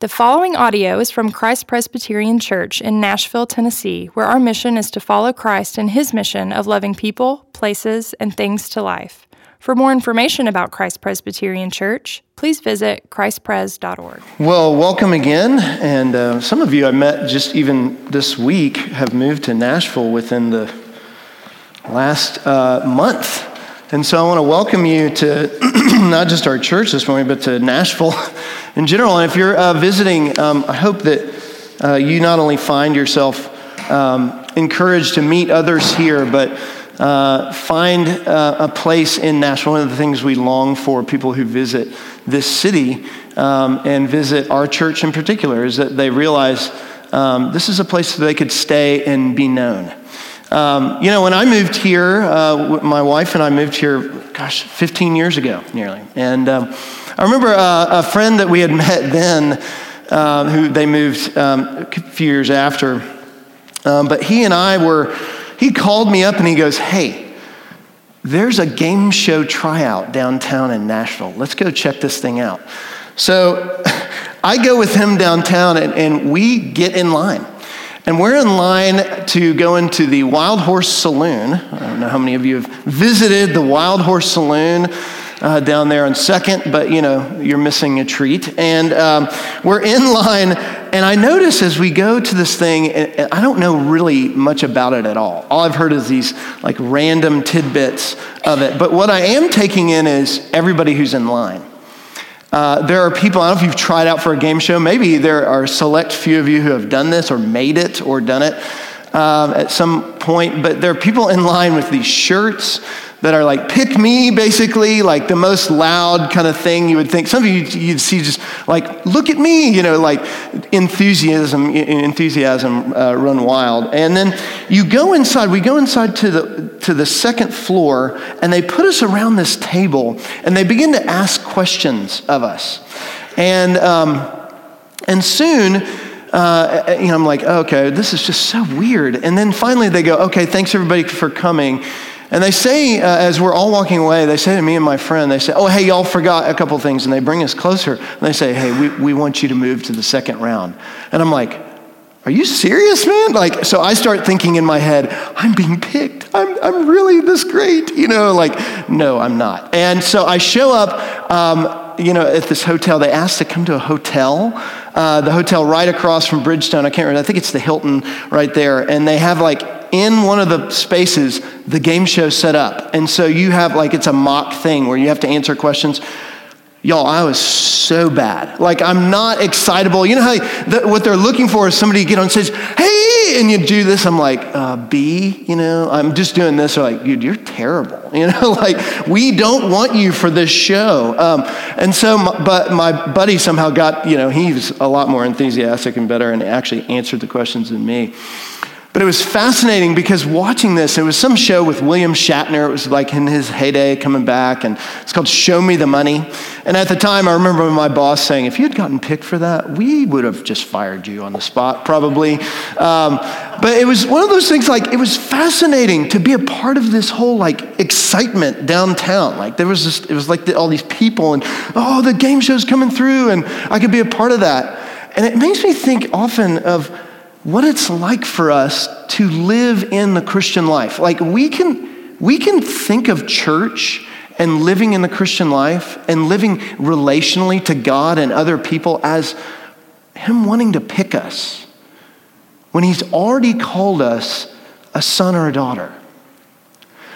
The following audio is from Christ Presbyterian Church in Nashville, Tennessee, where our mission is to follow Christ in his mission of loving people, places, and things to life. For more information about Christ Presbyterian Church, please visit christpres.org. Well, welcome again. And uh, some of you I met just even this week have moved to Nashville within the last uh, month. And so I want to welcome you to not just our church this morning, but to Nashville in general. And if you're uh, visiting, um, I hope that uh, you not only find yourself um, encouraged to meet others here, but uh, find uh, a place in Nashville. One of the things we long for, people who visit this city um, and visit our church in particular, is that they realize um, this is a place that they could stay and be known. Um, you know, when I moved here, uh, my wife and I moved here, gosh, 15 years ago, nearly. And um, I remember uh, a friend that we had met then, uh, who they moved um, a few years after. Um, but he and I were, he called me up and he goes, Hey, there's a game show tryout downtown in Nashville. Let's go check this thing out. So I go with him downtown and, and we get in line. And we're in line to go into the Wild Horse Saloon. I don't know how many of you have visited the Wild Horse Saloon. Uh, down there on second, but you know, you're missing a treat. And um, we're in line, and I notice as we go to this thing, and I don't know really much about it at all. All I've heard is these like random tidbits of it. But what I am taking in is everybody who's in line. Uh, there are people, I don't know if you've tried out for a game show. Maybe there are select few of you who have done this or made it or done it um, at some point, but there are people in line with these shirts that are like pick me basically like the most loud kind of thing you would think some of you you'd see just like look at me you know like enthusiasm enthusiasm uh, run wild and then you go inside we go inside to the to the second floor and they put us around this table and they begin to ask questions of us and um, and soon uh, you know, I'm like, okay, this is just so weird. And then finally they go, okay, thanks everybody for coming. And they say, uh, as we're all walking away, they say to me and my friend, they say, Oh, hey, y'all forgot a couple things. And they bring us closer. And they say, Hey, we, we want you to move to the second round. And I'm like, Are you serious, man? Like, so I start thinking in my head, I'm being picked. I'm, I'm really this great. You know, like, no, I'm not. And so I show up. Um, you know, at this hotel, they asked to come to a hotel, uh, the hotel right across from Bridgestone. I can't remember. I think it's the Hilton right there. And they have like in one of the spaces the game show set up. And so you have like it's a mock thing where you have to answer questions. Y'all, I was so bad. Like, I'm not excitable. You know how the, what they're looking for is somebody to get on stage, hey, and you do this. I'm like, uh, B, you know, I'm just doing this. They're like, dude, you're terrible. You know, like, we don't want you for this show. Um, and so, but my buddy somehow got, you know, he was a lot more enthusiastic and better and actually answered the questions than me. But it was fascinating because watching this, it was some show with William Shatner. It was like in his heyday coming back, and it's called Show Me the Money. And at the time, I remember my boss saying, if you had gotten picked for that, we would have just fired you on the spot, probably. Um, but it was one of those things like, it was fascinating to be a part of this whole like excitement downtown. Like there was this, it was like the, all these people, and oh, the game show's coming through, and I could be a part of that. And it makes me think often of, what it's like for us to live in the Christian life. Like we can, we can think of church and living in the Christian life and living relationally to God and other people as Him wanting to pick us when He's already called us a son or a daughter.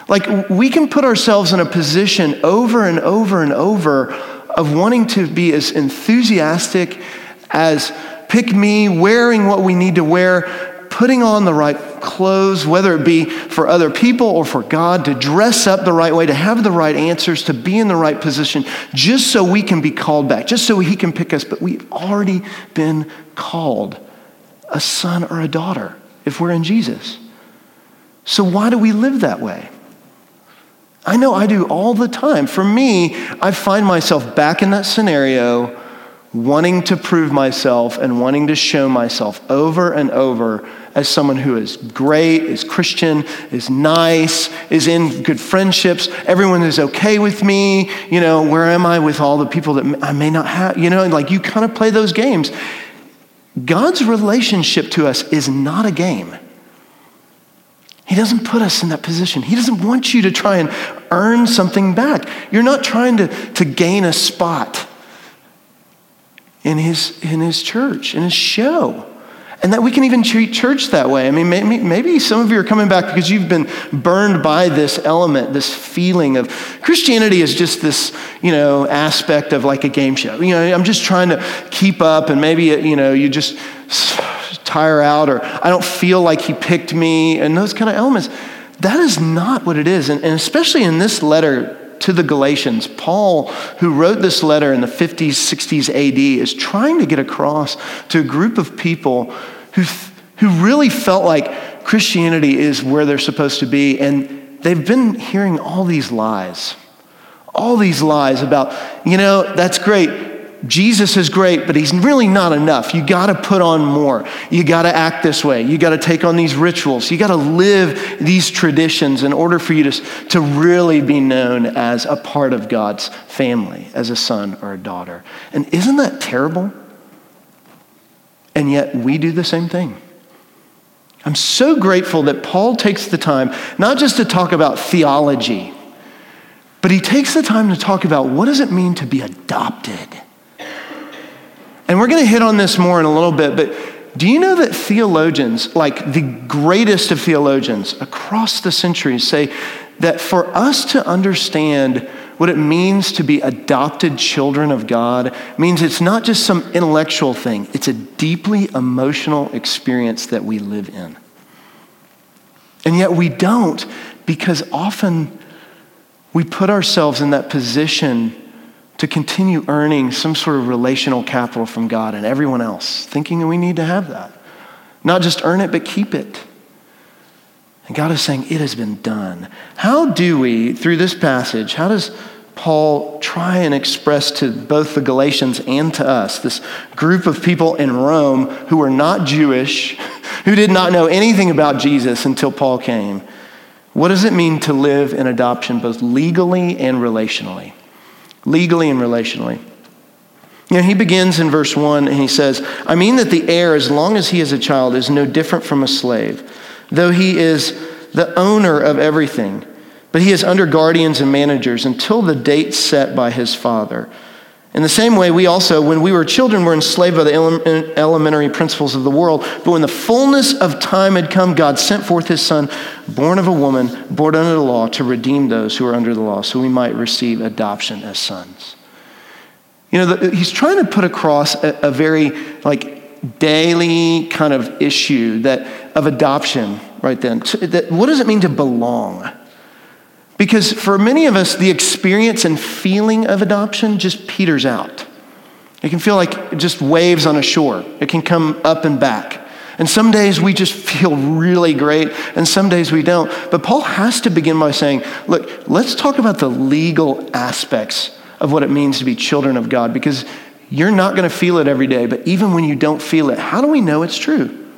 Like we can put ourselves in a position over and over and over of wanting to be as enthusiastic as pick me, wearing what we need to wear, putting on the right clothes, whether it be for other people or for God, to dress up the right way, to have the right answers, to be in the right position, just so we can be called back, just so He can pick us. But we've already been called a son or a daughter if we're in Jesus. So why do we live that way? I know I do all the time. For me, I find myself back in that scenario wanting to prove myself and wanting to show myself over and over as someone who is great, is Christian, is nice, is in good friendships. Everyone is okay with me. You know, where am I with all the people that I may not have? You know, like you kind of play those games. God's relationship to us is not a game. He doesn't put us in that position. He doesn't want you to try and earn something back. You're not trying to, to gain a spot in his, in his church, in his show. And that we can even treat church that way. I mean, maybe, maybe some of you are coming back because you've been burned by this element, this feeling of Christianity is just this, you know, aspect of like a game show. You know, I'm just trying to keep up, and maybe, uh, you know, you just tire out, or I don't feel like he picked me, and those kind of elements. That is not what it is. And, and especially in this letter to the Galatians, Paul, who wrote this letter in the 50s, 60s AD, is trying to get across to a group of people who, who really felt like Christianity is where they're supposed to be. And they've been hearing all these lies. All these lies about, you know, that's great. Jesus is great, but he's really not enough. You got to put on more. You got to act this way. You got to take on these rituals. You got to live these traditions in order for you to, to really be known as a part of God's family, as a son or a daughter. And isn't that terrible? And yet we do the same thing. I'm so grateful that Paul takes the time not just to talk about theology, but he takes the time to talk about what does it mean to be adopted? And we're going to hit on this more in a little bit, but do you know that theologians, like the greatest of theologians across the centuries, say that for us to understand what it means to be adopted children of God means it's not just some intellectual thing, it's a deeply emotional experience that we live in. And yet we don't because often we put ourselves in that position to continue earning some sort of relational capital from God and everyone else, thinking that we need to have that. Not just earn it, but keep it. And God is saying, It has been done. How do we, through this passage, how does Paul try and express to both the Galatians and to us, this group of people in Rome who were not Jewish, who did not know anything about Jesus until Paul came? What does it mean to live in adoption, both legally and relationally? Legally and relationally. You know, he begins in verse 1 and he says, I mean that the heir, as long as he is a child, is no different from a slave, though he is the owner of everything. But he is under guardians and managers until the date set by his father. In the same way, we also, when we were children, were enslaved by the elementary principles of the world. But when the fullness of time had come, God sent forth his Son, born of a woman, born under the law, to redeem those who are under the law, so we might receive adoption as sons. You know, the, he's trying to put across a, a very, like, daily kind of issue that of adoption right then. That, what does it mean to belong? Because for many of us, the experience and feeling of adoption just peters out. It can feel like just waves on a shore, it can come up and back. And some days we just feel really great, and some days we don't. But Paul has to begin by saying, look, let's talk about the legal aspects of what it means to be children of God, because you're not going to feel it every day. But even when you don't feel it, how do we know it's true?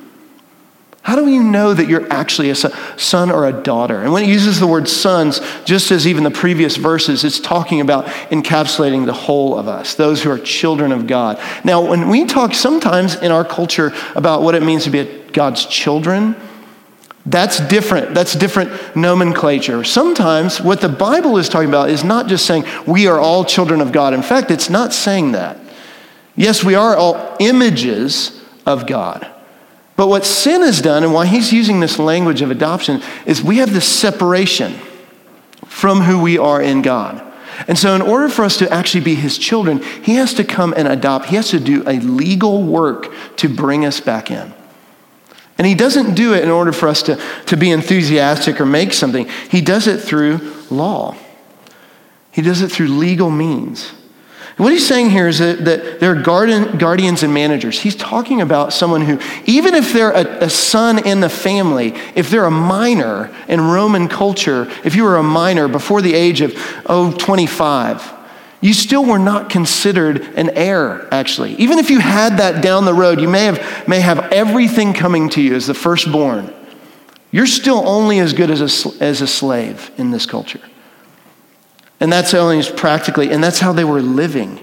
How do you know that you're actually a son or a daughter? And when it uses the word sons, just as even the previous verses, it's talking about encapsulating the whole of us, those who are children of God. Now, when we talk sometimes in our culture about what it means to be God's children, that's different. That's different nomenclature. Sometimes what the Bible is talking about is not just saying we are all children of God. In fact, it's not saying that. Yes, we are all images of God. But what sin has done, and why he's using this language of adoption, is we have this separation from who we are in God. And so, in order for us to actually be his children, he has to come and adopt. He has to do a legal work to bring us back in. And he doesn't do it in order for us to, to be enthusiastic or make something, he does it through law, he does it through legal means. What he's saying here is that, that they're guardian, guardians and managers. He's talking about someone who, even if they're a, a, son in the family, if they're a minor in Roman culture, if you were a minor before the age of, oh, 25, you still were not considered an heir, actually. Even if you had that down the road, you may have, may have everything coming to you as the firstborn. You're still only as good as a, as a slave in this culture. And that's only practically, and that's how they were living.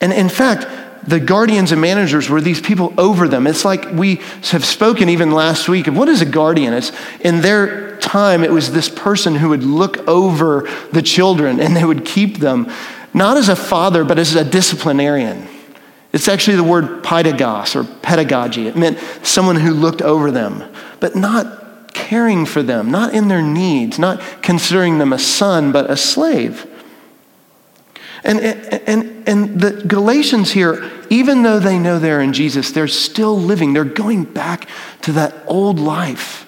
And in fact, the guardians and managers were these people over them. It's like we have spoken even last week of what is a guardian? It's in their time, it was this person who would look over the children and they would keep them, not as a father, but as a disciplinarian. It's actually the word pedagogos or pedagogy. It meant someone who looked over them, but not caring for them, not in their needs, not considering them a son, but a slave. And, and, and the Galatians here, even though they know they're in Jesus, they're still living. They're going back to that old life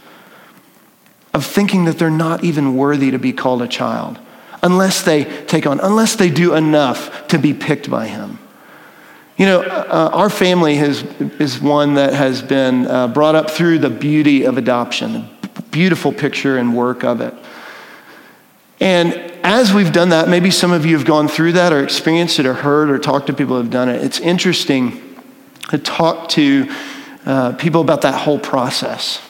of thinking that they're not even worthy to be called a child unless they take on, unless they do enough to be picked by Him. You know, uh, our family has, is one that has been uh, brought up through the beauty of adoption, beautiful picture and work of it. And as we've done that, maybe some of you have gone through that or experienced it or heard or talked to people who have done it. It's interesting to talk to uh, people about that whole process.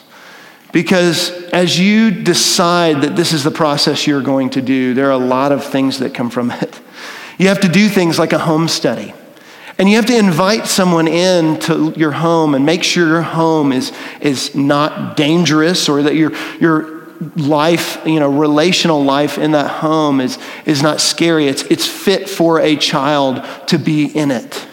Because as you decide that this is the process you're going to do, there are a lot of things that come from it. You have to do things like a home study. And you have to invite someone in to your home and make sure your home is, is not dangerous or that your, your life, you know, relational life in that home is, is not scary. It's, it's fit for a child to be in it.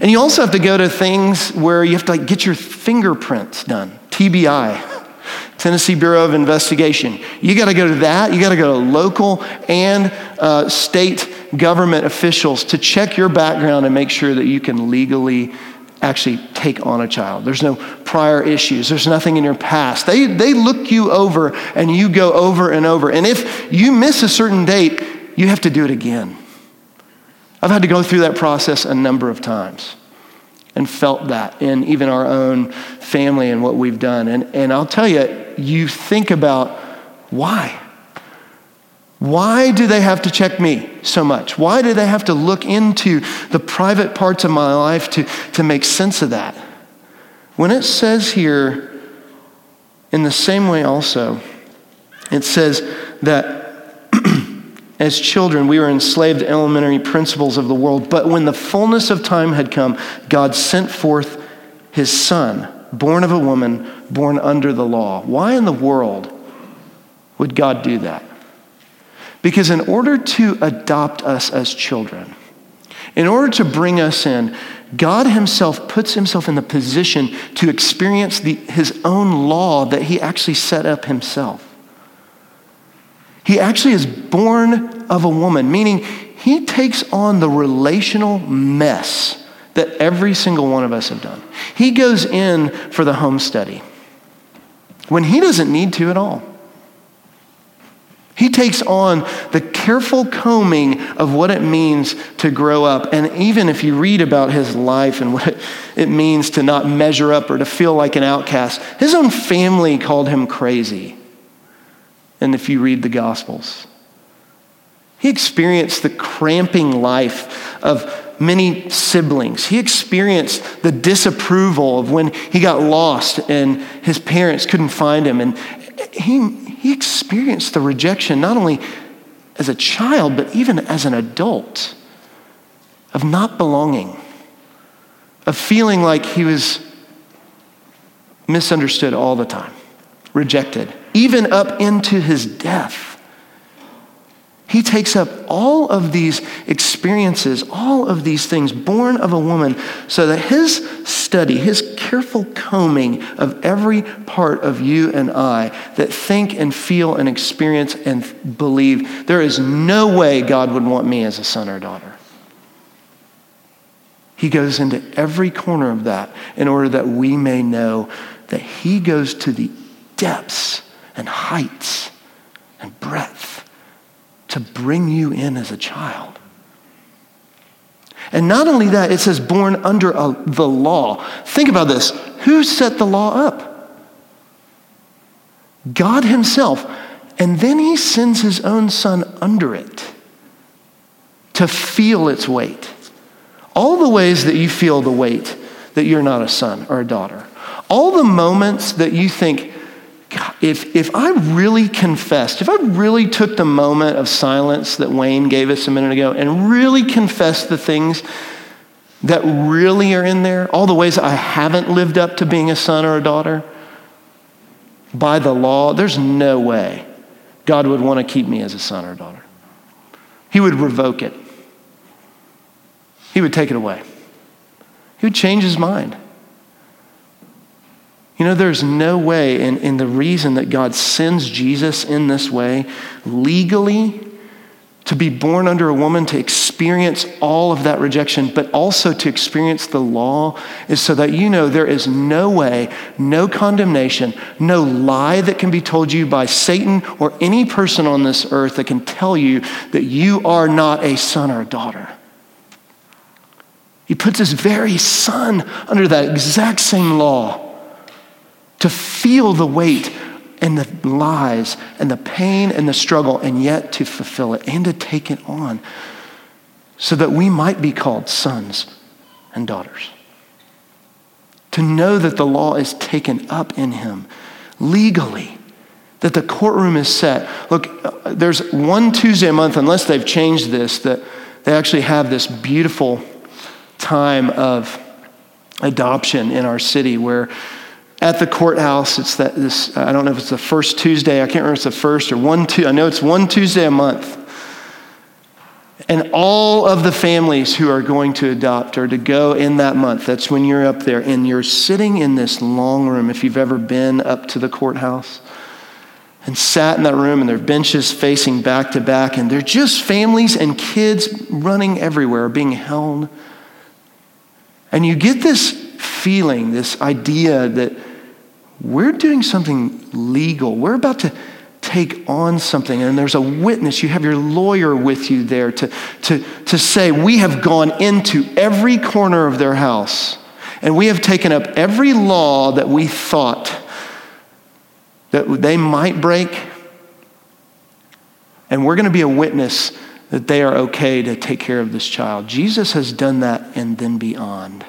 And you also have to go to things where you have to like get your fingerprints done, TBI. Tennessee Bureau of Investigation. You got to go to that. You got to go to local and uh, state government officials to check your background and make sure that you can legally actually take on a child. There's no prior issues. There's nothing in your past. They, they look you over and you go over and over. And if you miss a certain date, you have to do it again. I've had to go through that process a number of times and felt that in even our own family and what we've done. And, and I'll tell you, you think about why? Why do they have to check me so much? Why do they have to look into the private parts of my life to, to make sense of that? When it says here, in the same way also, it says that as children we were enslaved to elementary principles of the world, but when the fullness of time had come, God sent forth his son, born of a woman, born under the law. Why in the world would God do that? Because in order to adopt us as children, in order to bring us in, God Himself puts Himself in the position to experience the, His own law that He actually set up Himself. He actually is born of a woman, meaning He takes on the relational mess that every single one of us have done. He goes in for the home study when He doesn't need to at all. He takes on the careful combing of what it means to grow up. And even if you read about his life and what it means to not measure up or to feel like an outcast, his own family called him crazy. And if you read the Gospels, he experienced the cramping life of many siblings. He experienced the disapproval of when he got lost and his parents couldn't find him. And he, he experienced the rejection not only as a child, but even as an adult of not belonging, of feeling like he was misunderstood all the time, rejected, even up into his death. He takes up all of these experiences, all of these things born of a woman, so that his study, his careful combing of every part of you and I that think and feel and experience and believe, there is no way God would want me as a son or daughter. He goes into every corner of that in order that we may know that he goes to the depths and heights and breadth to bring you in as a child. And not only that, it says born under a, the law. Think about this. Who set the law up? God Himself. And then He sends His own Son under it. to feel its weight. All the ways that you feel the weight that you're not a son or a daughter. All the moments that you think, if, if I really confessed, if I really took the moment of silence that Wayne gave us a minute ago and really confessed the things that really are in there, all the ways I haven't lived up to being a son or a daughter, by the law, there's no way God would want to keep me as a son or a daughter. He would revoke it, He would take it away, He would change His mind. You know, there's no way, and, the reason that God sends Jesus in this way, legally, to be born under a woman, to experience all of that rejection, but also to experience the law, is so that you know there is no way, no condemnation, no lie that can be told you by Satan or any person on this earth that can tell you that you are not a son or a daughter. He puts his very son under that exact same law to feel the weight and the lies and the pain and the struggle, and yet to fulfill it and to take it on so that we might be called sons and daughters. To know that the law is taken up in him legally, that the courtroom is set. Look, uh, there's one Tuesday a month, unless they've changed this, that they actually have this beautiful time of adoption in our city where at the courthouse. It's that this, I don't know if it's the first Tuesday, I can't remember if it's the first or one, two, I know it's one Tuesday a month. And all of the families who are going to adopt are to go in that month. That's when you're up there and you're sitting in this long room, if you've ever been up to the courthouse and sat in that room and there are benches facing back to back and they're just families and kids running everywhere being held. And you get this feeling, this idea that we're doing something legal. We're about to take on something, and there's a witness. You have your lawyer with you there to, to, to say, We have gone into every corner of their house, and we have taken up every law that we thought that they might break, and we're going to be a witness that they are okay to take care of this child. Jesus has done that and then beyond.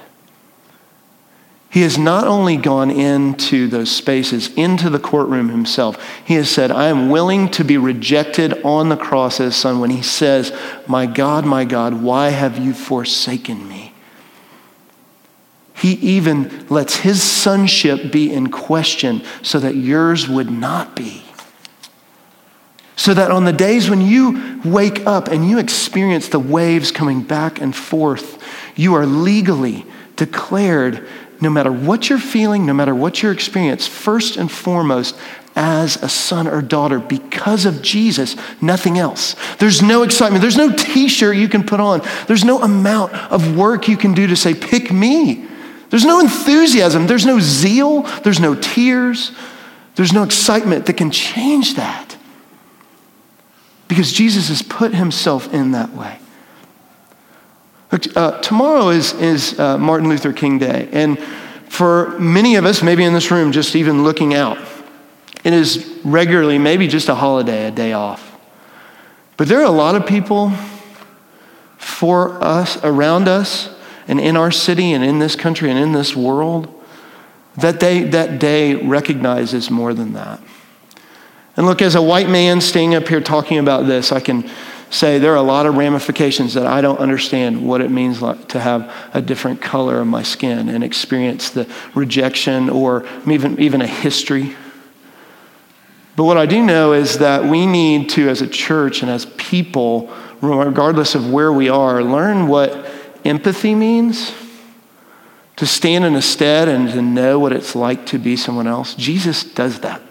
He has not only gone into those spaces, into the courtroom himself, he has said, I am willing to be rejected on the cross as son when he says, My God, my God, why have you forsaken me? He even lets his sonship be in question so that yours would not be. So that on the days when you wake up and you experience the waves coming back and forth, you are legally declared no matter what you're feeling, no matter what your experience, first and foremost, as a son or daughter because of Jesus, nothing else. There's no excitement. There's no t shirt you can put on. There's no amount of work you can do to say, pick me. There's no enthusiasm. There's no zeal. There's no tears. There's no excitement that can change that. Because Jesus has put himself in that way. Uh, tomorrow is, is uh, Martin Luther King Day. And for many of us, maybe in this room, just even looking out, it is regularly maybe just a holiday, a day off. But there are a lot of people for us, around us, and in our city, and in this country, and in this world, that, they, that day recognizes more than that. And look, as a white man staying up here talking about this, I can say there are a lot of ramifications that I don't understand what it means like to have a different color of my skin and experience the rejection or even, even a history. But what I do know is that we need to, as a church and as people, regardless of where we are, learn what empathy means. To stand in a stead and to know what it's like to be someone else. Jesus does that.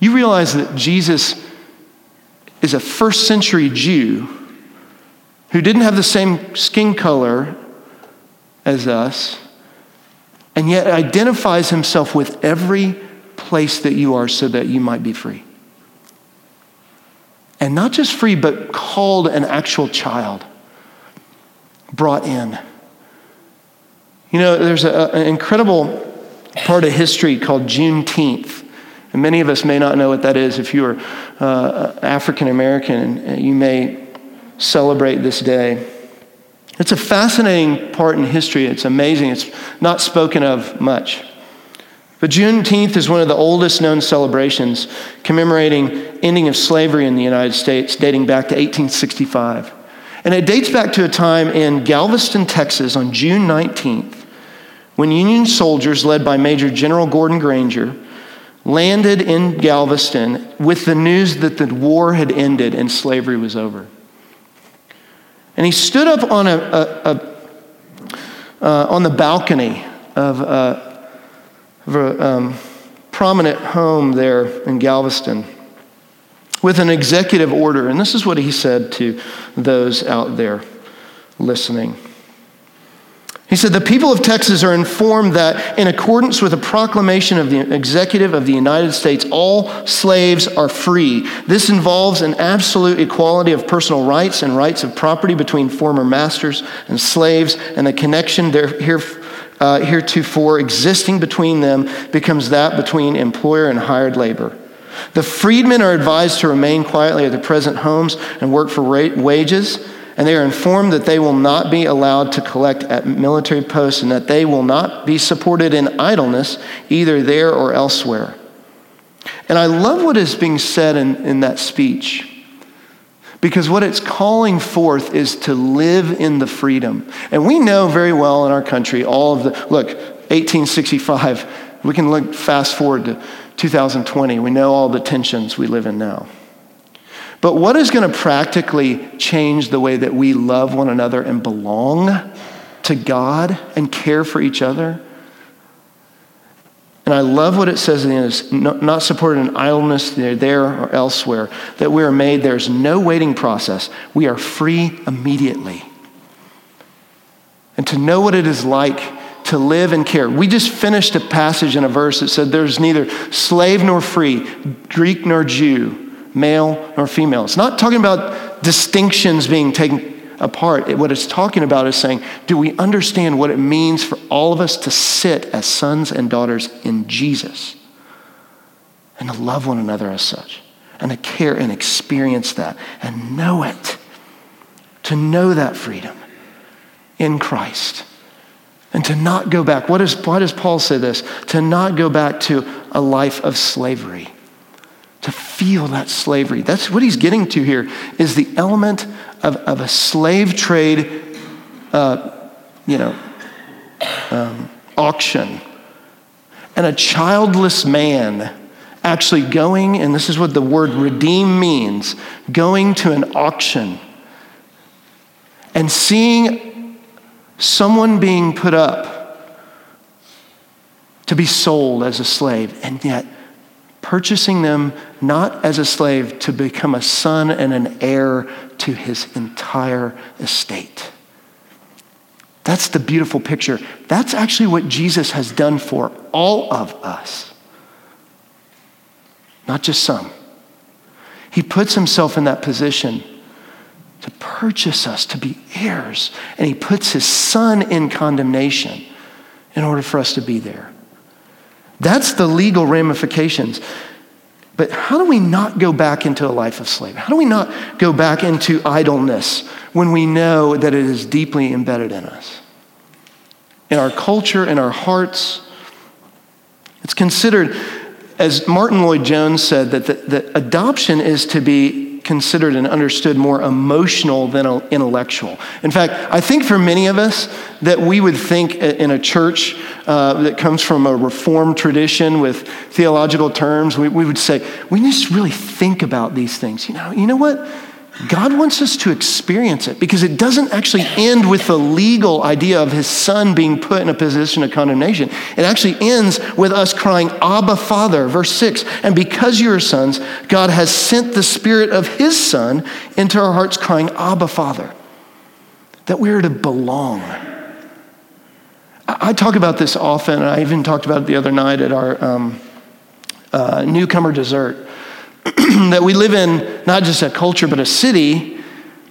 You realize that Jesus is a first century Jew who didn't have the same skin color as us, and yet identifies himself with every place that you are so that you might be free. And not just free, but called an actual child, brought in. You know, there's a, an incredible part of history called Juneteenth. And many of us may not know what that is. If you are uh, African American, you may celebrate this day. It's a fascinating part in history. It's amazing. It's not spoken of much. But Juneteenth is one of the oldest known celebrations commemorating ending of slavery in the United States dating back to 1865. And it dates back to a time in Galveston, Texas on June 19th when Union soldiers led by Major General Gordon Granger landed in Galveston with the news that the war had ended and slavery was over. And he stood up on, a, a, a uh, on the balcony of a, of a um, prominent home there in Galveston with an executive order. And this is what he said to those out there listening. He said, The people of Texas are informed that, in accordance with a proclamation of the executive of the United States, all slaves are free. This involves an absolute equality of personal rights and rights of property between former masters and slaves, and the connection there, here, uh, heretofore existing between them becomes that between employer and hired labor. The freedmen are advised to remain quietly at their present homes and work for wages and they are informed that they will not be allowed to collect at military posts and that they will not be supported in idleness either there or elsewhere. And I love what is being said in, in that speech because what it's calling forth is to live in the freedom. And we know very well in our country all of the, look, 1865, we can look fast forward to 2020. We know all the tensions we live in now. But what is going to practically change the way that we love one another and belong to God and care for each other? And I love what it says in this not supported in idleness there or elsewhere, that we are made, there's no waiting process. We are free immediately. And to know what it is like to live and care. We just finished a passage in a verse that said there's neither slave nor free, Greek nor Jew, male nor female. It's not talking about distinctions being taken apart. What it's talking about is saying, do we understand what it means for all of us to sit as sons and daughters in Jesus and to love one another as such and to care and experience that and know it, to know that freedom in Christ and to not go back. What is, why does Paul say this? To not go back to a life of slavery to feel that slavery. That's what he's getting to here is the element of, of a slave trade, uh, you know, um, auction. And a childless man actually going, and this is what the word redeem means, going to an auction and seeing someone being put up to be sold as a slave, and yet purchasing them not as a slave to become a son and an heir to his entire estate. That's the beautiful picture. That's actually what Jesus has done for all of us, not just some. He puts himself in that position to purchase us to be heirs, and he puts his son in condemnation in order for us to be there. That's the legal ramifications. But how do we not go back into a life of slavery? How do we not go back into idleness when we know that it is deeply embedded in us? In our culture, in our hearts. It's considered, as Martyn Lloyd-Jones said, that, the, that adoption is to be considered and understood more emotional than intellectual. In fact, I think for many of us that we would think in a church uh, that comes from a reformed tradition with theological terms, we, we would say, we to really think about these things. You know, you know what? God wants us to experience it because it doesn't actually end with the legal idea of his son being put in a position of condemnation. It actually ends with us crying, Abba, Father, verse 6. And because you are sons, God has sent the spirit of his son into our hearts, crying, Abba, Father. That we are to belong. I talk about this often, and I even talked about it the other night at our um, uh, newcomer dessert. that we live in not just a culture, but a city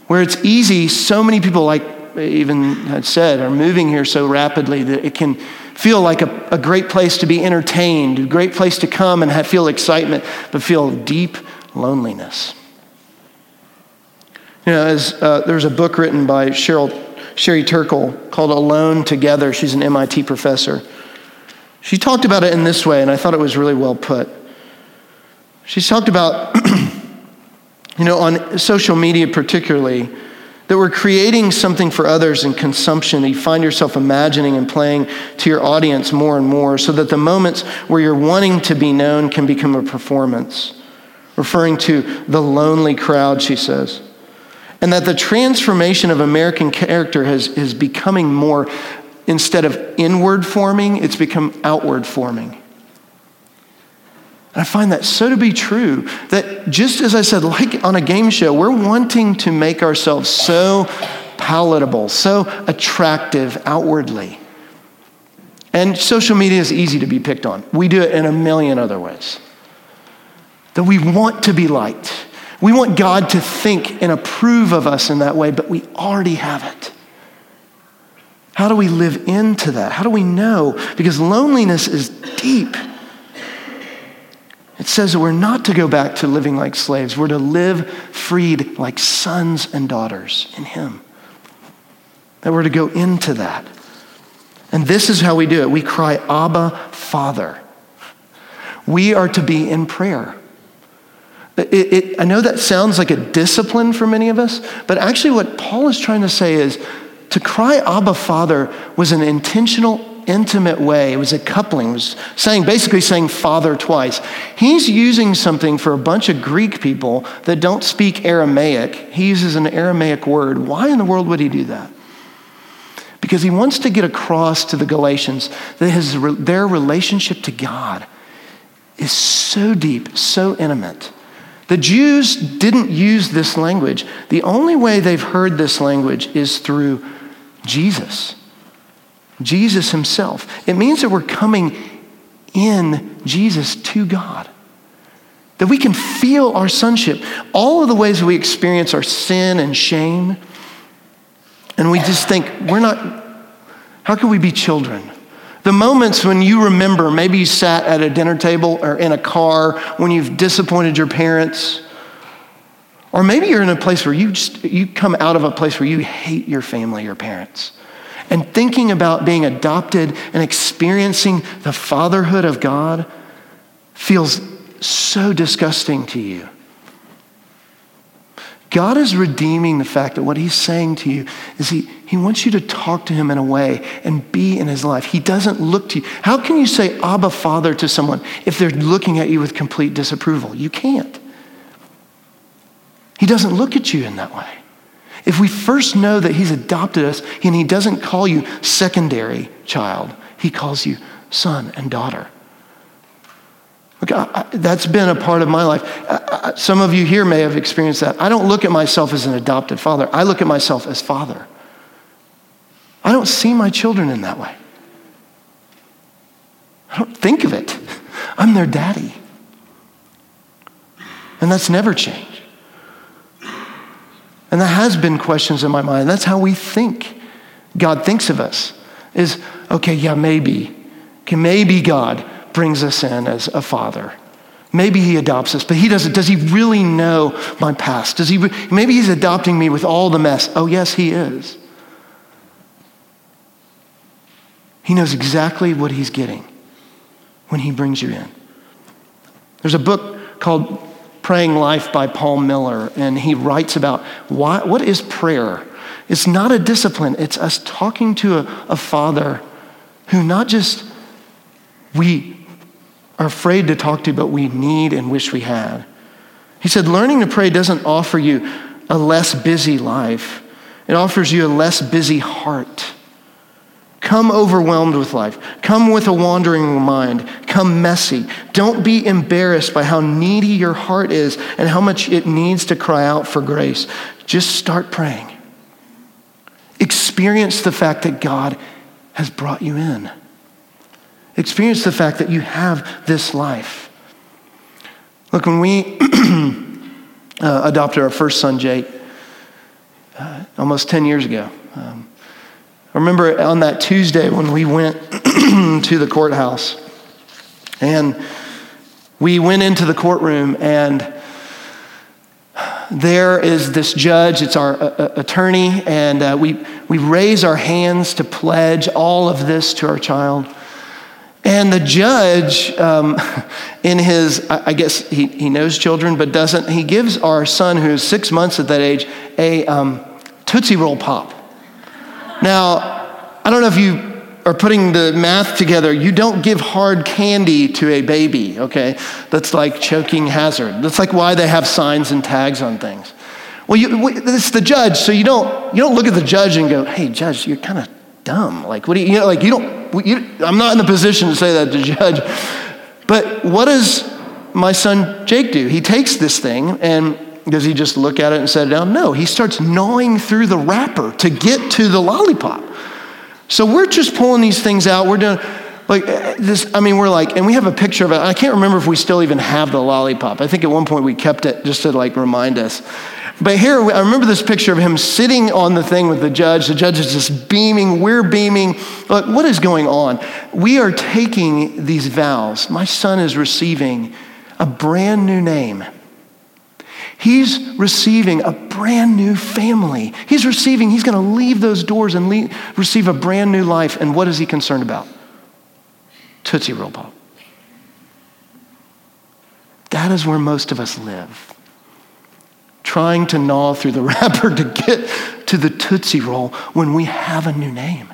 where it's easy. So many people, like even had said, are moving here so rapidly that it can feel like a, a great place to be entertained, a great place to come and have, feel excitement, but feel deep loneliness. You know, as uh, there's a book written by Cheryl, Sherry Turkle called Alone Together. She's an MIT professor. She talked about it in this way, and I thought it was really well put. She's talked about, you know, on social media particularly, that we're creating something for others in consumption you find yourself imagining and playing to your audience more and more so that the moments where you're wanting to be known can become a performance. Referring to the lonely crowd, she says. And that the transformation of American character has, is becoming more, instead of inward forming, it's become outward forming. And I find that so to be true that just as I said, like on a game show, we're wanting to make ourselves so palatable, so attractive outwardly. And social media is easy to be picked on. We do it in a million other ways. That we want to be liked. We want God to think and approve of us in that way, but we already have it. How do we live into that? How do we know? Because loneliness is deep. It says that we're not to go back to living like slaves. We're to live freed like sons and daughters in Him. That we're to go into that. And this is how we do it we cry, Abba, Father. We are to be in prayer. It, it, I know that sounds like a discipline for many of us, but actually, what Paul is trying to say is to cry Abba Father was an intentional intimate way. It was a coupling. It was saying, basically saying father twice. He's using something for a bunch of Greek people that don't speak Aramaic. He uses an Aramaic word. Why in the world would he do that? Because he wants to get across to the Galatians that his, their relationship to God is so deep, so intimate. The Jews didn't use this language. The only way they've heard this language is through Jesus. Jesus himself. It means that we're coming in Jesus to God. That we can feel our sonship. All of the ways we experience our sin and shame, and we just think, we're not, how can we be children? The moments when you remember, maybe you sat at a dinner table or in a car when you've disappointed your parents, or maybe you're in a place where you just, you come out of a place where you hate your family, your parents. And thinking about being adopted and experiencing the fatherhood of God feels so disgusting to you. God is redeeming the fact that what he's saying to you is he, he wants you to talk to him in a way and be in his life. He doesn't look to you. How can you say Abba Father to someone if they're looking at you with complete disapproval? You can't. He doesn't look at you in that way. If we first know that He's adopted us and He doesn't call you secondary child, He calls you son and daughter. Look, I, I, that's been a part of my life. I, some of you here may have experienced that. I don't look at myself as an adopted father, I look at myself as father. I don't see my children in that way. I don't think of it. I'm their daddy. And that's never changed. And that has been questions in my mind. That's how we think. God thinks of us is, okay, yeah, maybe. Okay, maybe God brings us in as a father. Maybe he adopts us, but he doesn't. Does he really know my past? Does he? Maybe he's adopting me with all the mess. Oh, yes, he is. He knows exactly what he's getting when he brings you in. There's a book called Praying Life by Paul Miller, and he writes about why, what is prayer? It's not a discipline, it's us talking to a, a father who not just we are afraid to talk to, but we need and wish we had. He said, learning to pray doesn't offer you a less busy life, it offers you a less busy heart. Come overwhelmed with life. Come with a wandering mind. Come messy. Don't be embarrassed by how needy your heart is and how much it needs to cry out for grace. Just start praying. Experience the fact that God has brought you in. Experience the fact that you have this life. Look, when we uh, adopted our first son, Jake, uh, almost 10 years ago, um, I remember on that Tuesday when we went to the courthouse and we went into the courtroom and there is this judge, it's our uh, uh, attorney, and uh, we, we raise our hands to pledge all of this to our child. And the judge, um, in his, I guess he, he knows children, but doesn't, he gives our son, who is six months at that age, a um, Tootsie Roll Pop. Now, I don't know if you are putting the math together, you don't give hard candy to a baby, okay? That's like choking hazard. That's like why they have signs and tags on things. Well, you, it's the judge, so you don't, you don't look at the judge and go, hey, judge, you're kind of dumb. Like, what do you, you know, like, you don't, you, I'm not in the position to say that to judge. But what does my son Jake do? He takes this thing and does he just look at it and set it down? No, he starts gnawing through the wrapper to get to the lollipop. So we're just pulling these things out. We're doing like uh, this. I mean, we're like, and we have a picture of it. I can't remember if we still even have the lollipop. I think at one point we kept it just to like remind us. But here, I remember this picture of him sitting on the thing with the judge. The judge is just beaming. We're beaming. Like, what is going on? We are taking these vows. My son is receiving a brand new name. He's receiving a brand new family. He's receiving, he's going to leave those doors and leave, receive a brand new life. And what is he concerned about? Tootsie Roll Pop. That is where most of us live. Trying to gnaw through the wrapper to get to the Tootsie Roll when we have a new name.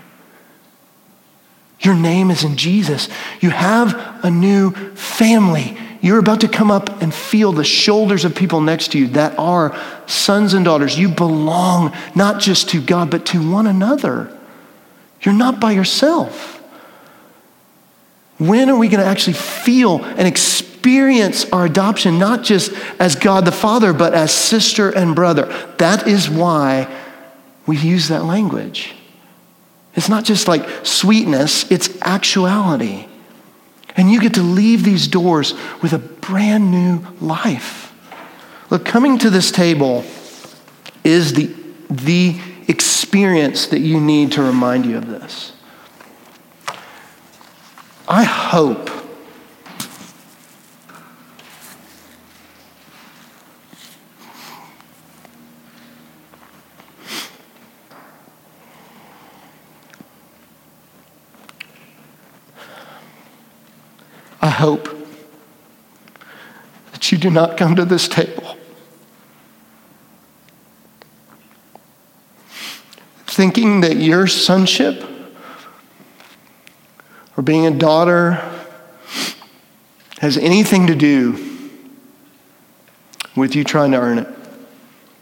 Your name is in Jesus. You have a new family. You're about to come up and feel the shoulders of people next to you that are sons and daughters. You belong not just to God, but to one another. You're not by yourself. When are we going to actually feel and experience our adoption, not just as God the Father, but as sister and brother? That is why we use that language. It's not just like sweetness, it's actuality. And you get to leave these doors with a brand new life. Look, coming to this table is the, the experience that you need to remind you of this. I hope I hope that you do not come to this table thinking that your sonship or being a daughter has anything to do with you trying to earn it.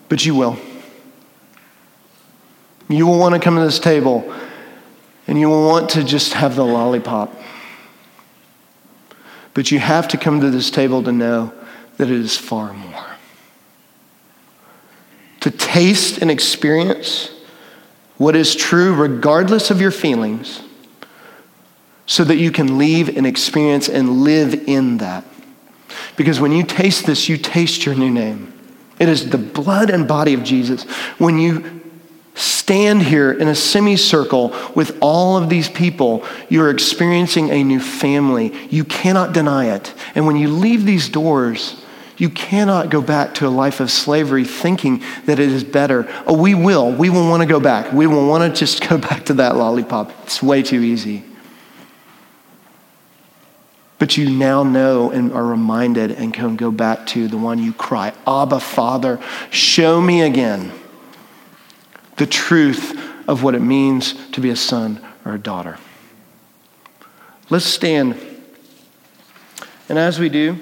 But you will. You will want to come to this table and you will want to just have the lollipop. But you have to come to this table to know that it is far more. To taste and experience what is true regardless of your feelings so that you can leave and experience and live in that. Because when you taste this, you taste your new name. It is the blood and body of Jesus. When you stand here in a semicircle with all of these people, you're experiencing a new family. You cannot deny it. And when you leave these doors, you cannot go back to a life of slavery thinking that it is better. Oh, we will. We will want to go back. We will want to just go back to that lollipop. It's way too easy. But you now know and are reminded and can go back to the one you cry, Abba, Father, show me again the truth of what it means to be a son or a daughter. Let's stand. And as we do,